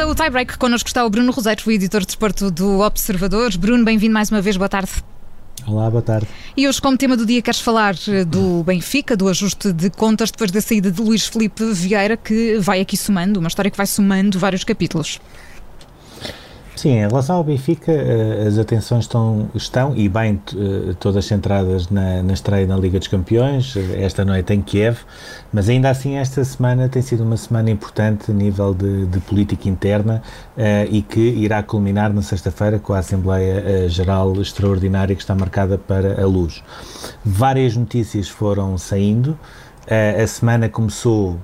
Começa o tie-break. Connosco está o Bruno Roseiro, o editor de desporto do Observador. Bruno, bem-vindo mais uma vez, boa tarde. Olá, boa tarde. E hoje, como tema do dia, queres falar eh, do Benfica, do ajuste de contas depois da saída de Luís Felipe Vieira, que vai aqui somando, uma história que vai somando vários capítulos. Sim, em relação ao Benfica, eh, as atenções estão, estão e bem eh, todas centradas na, na estreia na Liga dos Campeões, esta noite em Kiev, mas ainda assim esta semana tem sido uma semana importante a nível de, de política interna uh, e que irá culminar na sexta-feira com a Assembleia Geral Extraordinária que está marcada para a luz. Várias notícias foram saindo, uh, a semana começou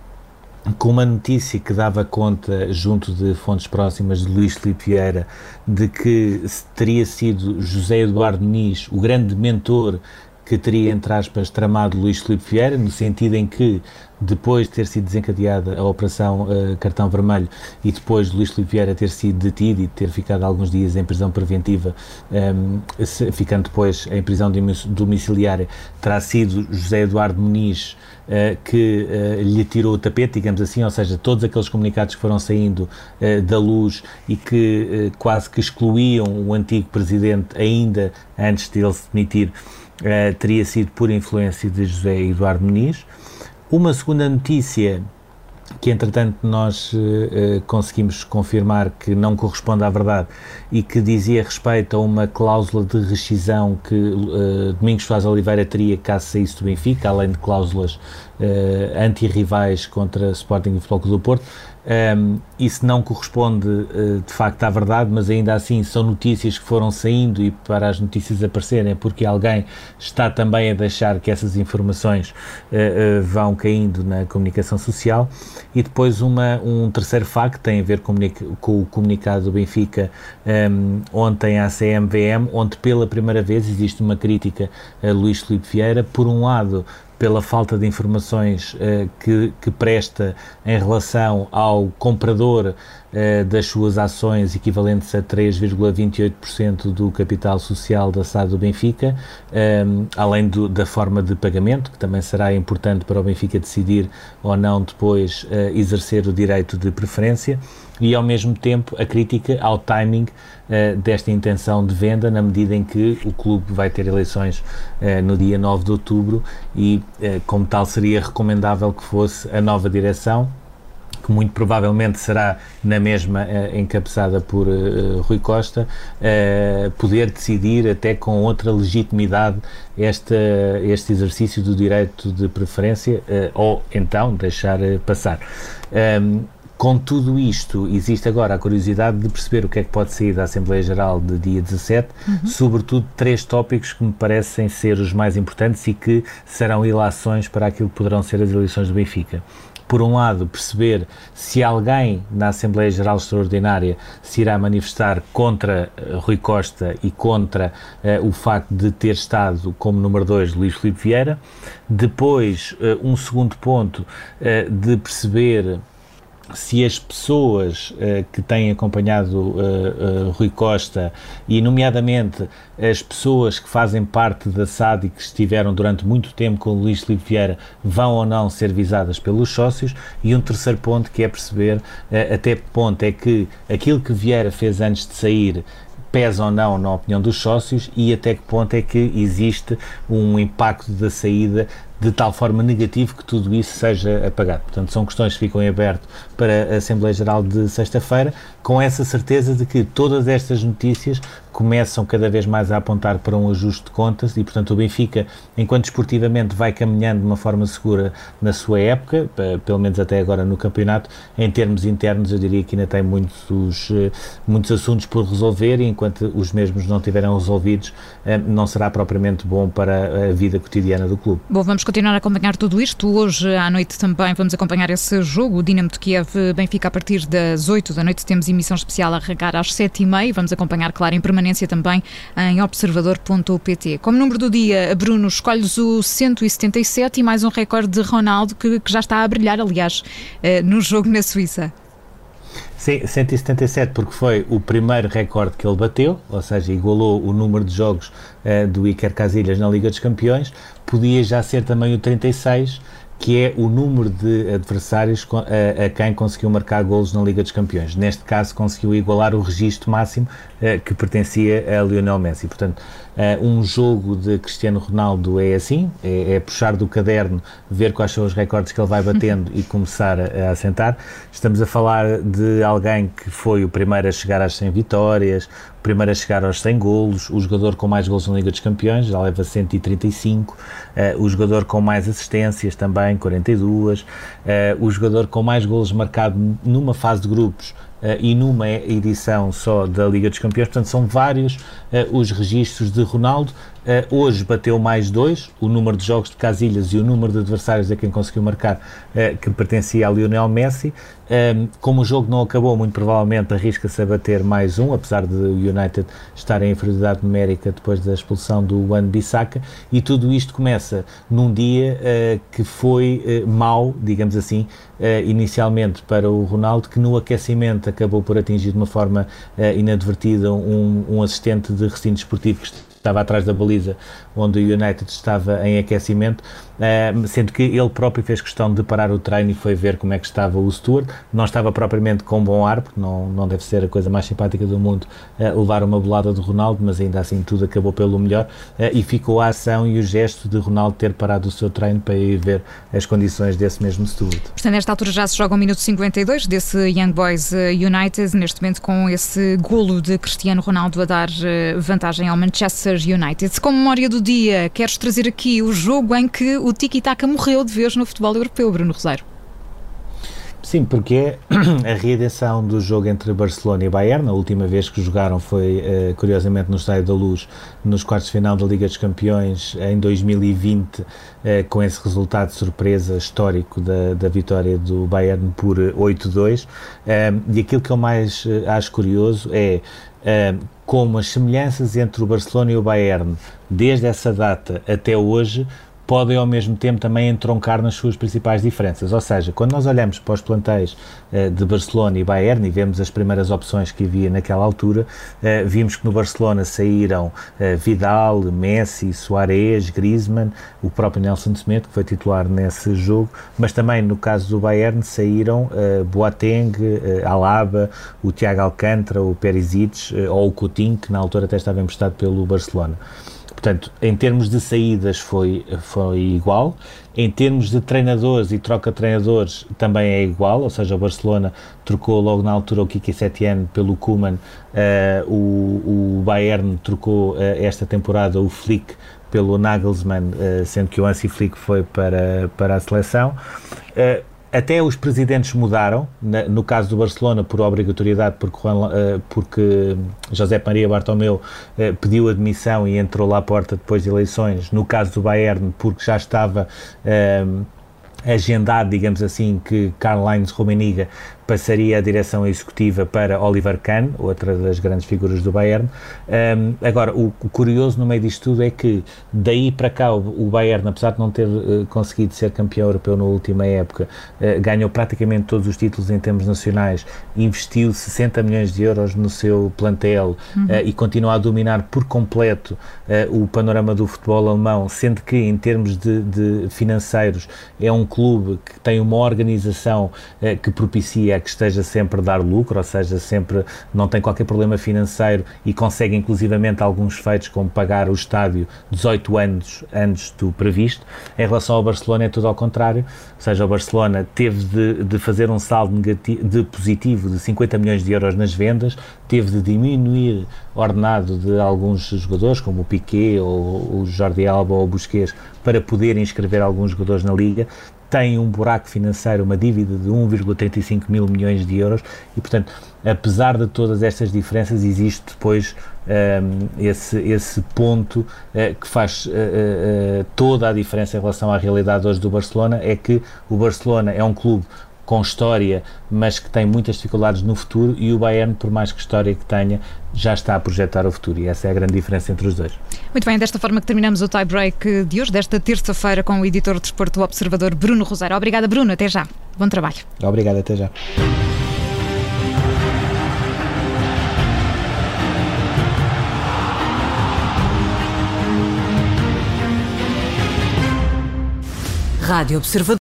com uma notícia que dava conta, junto de fontes próximas de Luís Filipe Vieira, de que teria sido José Eduardo Nis o grande mentor que teria, entre aspas, tramado Luís Filipe Vieira, no sentido em que, depois de ter sido desencadeada a Operação uh, Cartão Vermelho e depois de Luís Filipe Vieira ter sido detido e ter ficado alguns dias em prisão preventiva, um, se, ficando depois em prisão domiciliária, terá sido José Eduardo Muniz uh, que uh, lhe tirou o tapete, digamos assim, ou seja, todos aqueles comunicados que foram saindo da luz e que quase que excluíam o antigo presidente ainda antes de ele se demitir, uh, teria sido por influência de José Eduardo Muniz. Uma segunda notícia que entretanto nós uh, conseguimos confirmar que não corresponde à verdade e que dizia respeito a uma cláusula de rescisão que uh, Domingos Soares Oliveira teria caso saísse do Benfica, além de cláusulas uh, anti-rivais contra Sporting e Futebol Clube do Porto, um, isso não corresponde uh, de facto à verdade, mas ainda assim são notícias que foram saindo e para as notícias aparecerem é porque alguém está também a deixar que essas informações uh, uh, vão caindo na comunicação social. E depois uma, um terceiro facto tem a ver com, com o comunicado do Benfica um, ontem à CMVM, onde pela primeira vez existe uma crítica a Luís Filipe Vieira. Por um lado, pela falta de informações uh, que, que, presta em relação ao comprador uh, das suas ações equivalentes a 3,28% do capital social da SAD do Benfica, um, ehm, além do, da forma de pagamento, que também será importante para o Benfica decidir ou não depois uh, exercer o direito de preferência e ao mesmo tempo a crítica ao timing uh, desta intenção de venda, na medida em que o clube vai ter eleições uh, no dia 9 de outubro e, uh, como tal, seria recomendável que fosse a nova direção. Que muito provavelmente será na mesma encabeçada por Rui Costa, poder decidir até com outra legitimidade este, este exercício do direito de preferência ou então deixar passar. Um, ehm, com tudo isto, existe agora a curiosidade de perceber o que é que pode sair da Assembleia Geral de dia 17, uhum. sobretudo três tópicos que me parecem ser os mais importantes e que serão ilações para aquilo que poderão ser as eleições do Benfica por um lado, perceber se alguém na Assembleia Geral Extraordinária se irá manifestar contra uh, Rui Costa e contra uh, o facto de ter estado como número 2 Luís Filipe Vieira. Depois, uh, um segundo ponto de perceber se as pessoas uh, que têm acompanhado uh, uh, Rui Costa e, nomeadamente, as pessoas que fazem parte da SAD e que estiveram durante muito tempo com o Luís Filipe Vieira vão ou não ser visadas pelos sócios? E um terceiro ponto que é perceber até que ponto é que aquilo que Vieira fez antes de sair pesa ou não na opinião dos sócios e até que ponto é que existe um impacto da saída de tal forma negativo que tudo isso seja apagado. Portanto, são questões que ficam em aberto para a Assembleia Geral de sexta-feira, com essa certeza de que todas estas notícias começam cada vez mais a apontar para um ajuste de contas e, portanto, o Benfica, enquanto esportivamente vai caminhando de uma forma segura na sua época, pelo menos até agora no campeonato, em termos internos, eu diria que ainda tem muitos, eh, muitos assuntos por resolver e enquanto os mesmos não tiverem resolvidos, eh, não será propriamente bom para a vida cotidiana do clube. Bom, vamos continuar a acompanhar tudo isto. Hoje à noite também vamos acompanhar esse jogo, o Dinamo de Kiev Benfica a partir das 8 da noite temos emissão especial a regar às 7h30 vamos acompanhar, claro, em permanência permanência também em observador.pt. Como número do dia, Bruno, escolhes o 177 e mais um recorde de Ronaldo que, que já está a brilhar, aliás, eh, no jogo na Suíça. Sim, 177 porque foi o primeiro recorde que ele bateu, ou seja, igualou o número de jogos uh, do Iker Casillas na Liga dos Campeões, podia já ser também o 36, que é o número de adversários a, a, quem conseguiu marcar golos na Liga dos Campeões. Neste caso, conseguiu igualar o registro máximo uh, que pertencia a Lionel Messi. Portanto, uh, um jogo de Cristiano Ronaldo é assim, é, é, puxar do caderno, ver quais são os recordes que ele vai batendo e começar a, a assentar. Estamos a falar de alguém que foi o primeiro a chegar às 100 vitórias, primeiro a chegar aos 100 golos, o jogador com mais golos na Liga dos Campeões, já leva 135, uh, o jogador com mais assistências também, 42, uh, o jogador com mais golos marcado numa fase de grupos uh, e numa edição só da Liga dos Campeões, portanto são vários os registros de Ronaldo, Uh, hoje bateu mais dois, o número de jogos de Casilhas e o número de adversários a quem conseguiu marcar, uh, que pertencia a Lionel Messi. Um, como o jogo não acabou, muito provavelmente arrisca-se a bater mais um, apesar de o United estar em inferioridade numérica depois da expulsão do Wan Bissaka, e tudo isto começa num dia uh, que foi mau, digamos assim, inicialmente para o Ronaldo, que no aquecimento acabou por atingir de uma forma inadvertida um, um assistente de recinto esportivo que estava atrás da baliza onde o United estava em aquecimento, uh, sendo que ele próprio fez questão de parar o treino e foi ver como é que estava o Stuart. Não estava propriamente com bom ar, porque não, não deve ser a coisa mais simpática do mundo uh, levar uma bolada de Ronaldo, mas ainda assim tudo acabou pelo melhor uh, e ficou a ação e o gesto de Ronaldo ter parado o seu treino para ir ver as condições desse mesmo Stuart. Portanto, nesta altura já se joga o um minuto 52 desse Young Boys United, neste momento com esse golo de Cristiano Ronaldo a dar vantagem ao Manchester United. Com memória do dia, queres trazer aqui o jogo em que o tiki-taka morreu de vez no futebol europeu, Bruno Rosário. Sim, porque é a reedição do jogo entre Barcelona e Bayern. A última vez que jogaram foi, uh, curiosamente, no Estádio da Luz, nos quartos de final da Liga dos Campeões, em 2020, uh, eh, com esse resultado de surpresa histórico da, da vitória do Bayern por 8-2. Uh, e aquilo que eu mais acho curioso é como as semelhanças entre o Barcelona e o Bayern, desde essa data até hoje, podem ao mesmo tempo também entroncar nas suas principais diferenças. Ou seja, quando nós olhamos para os plantéis uh, de Barcelona e Bayern e vemos as primeiras opções que havia naquela altura, uh, vimos que no Barcelona saíram uh, Vidal, Messi, Suárez, Griezmann, o próprio Nelson Semedo, que foi titular nesse jogo, mas também no caso do Bayern saíram Boateng, Alaba, o Thiago Alcântara, o Perisic ou o Coutinho, que na altura até estava emprestado pelo Barcelona. Portanto, em termos de saídas foi, foi igual, em termos de treinadores e troca de treinadores também é igual, ou seja, o Barcelona trocou logo na altura o Kiki Setien pelo Kuman, uh, o, o Bayern trocou uh, esta temporada o Flick pelo Nagelsmann, uh, sendo que o Hansi Flick foi para, para a seleção até os presidentes mudaram, no caso do Barcelona por obrigatoriedade, porque, eh, porque José Maria Bartomeu eh, pediu admissão e entrou lá à porta depois de eleições, no caso do Bayern porque já estava eh, agendado, digamos assim, que Karl-Heinz Rummenigge passaria a direção executiva para Oliver Kahn, outra das grandes figuras do Bayern. Um, agora, o, o, curioso no meio disto tudo é que daí para cá o, o Bayern, apesar de não ter uh, conseguido ser campeão europeu na última época, uh, ganhou praticamente todos os títulos em termos nacionais, investiu 60 milhões de euros no seu plantel uhum. uh, e continua a dominar por completo o panorama do futebol alemão, sendo que em termos de, de financeiros é um clube que tem uma organização que propicia é que esteja sempre a dar lucro, ou seja, sempre não tem qualquer problema financeiro e consegue inclusivamente alguns feitos como pagar o estádio 18 anos antes do previsto. Em relação ao Barcelona é tudo ao contrário, ou seja, o Barcelona teve de, de fazer um saldo negativo, de positivo de 50 milhões de euros nas vendas, teve de diminuir ordenado de alguns jogadores, como o Piquet ou o Jordi Alba ou o Busquets, para poder inscrever alguns jogadores na Liga, tem um buraco financeiro, uma dívida de 1,35 mil milhões de euros e, portanto, apesar de todas estas diferenças, existe depois um, ehm, esse, esse ponto uh, que faz uh, uh, toda a diferença em relação à realidade hoje do Barcelona, é que o Barcelona é um clube com história, mas que tem muitas dificuldades no futuro, e o Bayern, por mais que história que tenha, já está a projetar o futuro, e essa é a grande diferença entre os dois. Muito bem, desta forma que terminamos o tie-break de hoje, desta terça-feira, com o editor de desporto, o observador Bruno Rosário. Obrigada, Bruno, até já. Bom trabalho. Obrigado, até já. Rádio Observador.